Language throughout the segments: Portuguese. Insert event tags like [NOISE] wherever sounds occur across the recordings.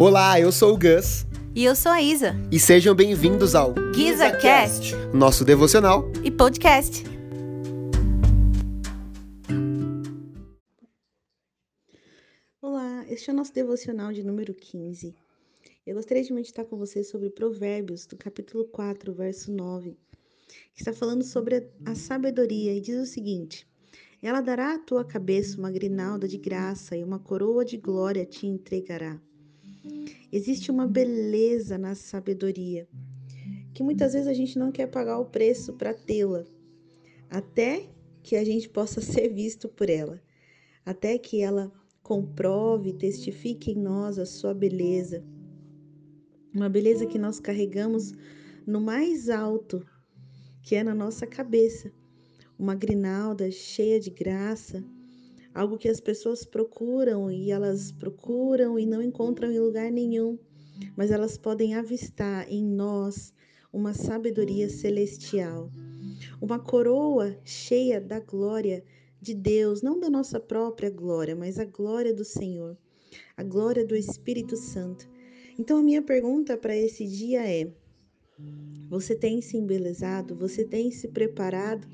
Olá, eu sou o Gus. E eu sou a Isa. E sejam bem-vindos ao GizaCast, nosso devocional e podcast. Olá, este é o nosso devocional de número 15. Eu gostaria de meditar com vocês sobre Provérbios, do capítulo 4, verso 9, que está falando sobre a sabedoria e diz o seguinte: Ela dará à tua cabeça uma grinalda de graça e uma coroa de glória te entregará. Existe uma beleza na sabedoria que muitas vezes a gente não quer pagar o preço para tê-la, até que a gente possa [LAUGHS] ser visto por ela, até que ela comprove, testifique em nós a sua beleza. Uma beleza que nós carregamos no mais alto, que é na nossa cabeça. Uma grinalda cheia de graça, algo que as pessoas procuram e elas procuram e não encontram em lugar nenhum, mas elas podem avistar em nós uma sabedoria celestial. Uma coroa cheia da glória de Deus, não da nossa própria glória, mas a glória do Senhor, a glória do Espírito Santo. Então, a minha pergunta para esse dia é: você tem se embelezado? Você tem se preparado?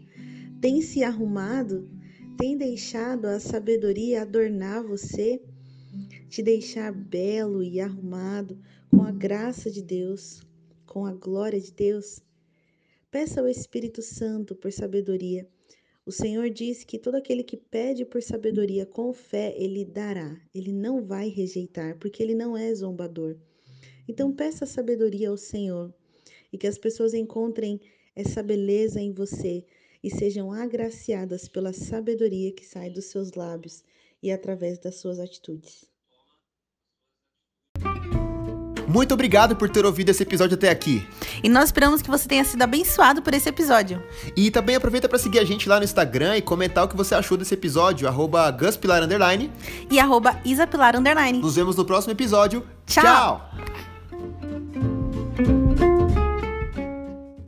Tem se arrumado? Tem deixado a sabedoria adornar você? Te deixar belo e arrumado com a graça de Deus, com a glória de Deus? Peça ao Espírito Santo por sabedoria o Senhor diz que todo aquele que pede por sabedoria com fé, ele dará. Ele não vai rejeitar, porque ele não é zombador. Então peça sabedoria ao Senhor e que as pessoas encontrem essa beleza em você e sejam agraciadas pela sabedoria que sai dos seus lábios e através das suas atitudes. Muito obrigado por ter ouvido esse episódio até aqui. E nós esperamos que você tenha sido abençoado por esse episódio. E também aproveita para seguir a gente lá no Instagram e comentar o que você achou desse episódio, arroba guspilar, e arroba isapilar, Nos vemos no próximo episódio. Tchau. Tchau.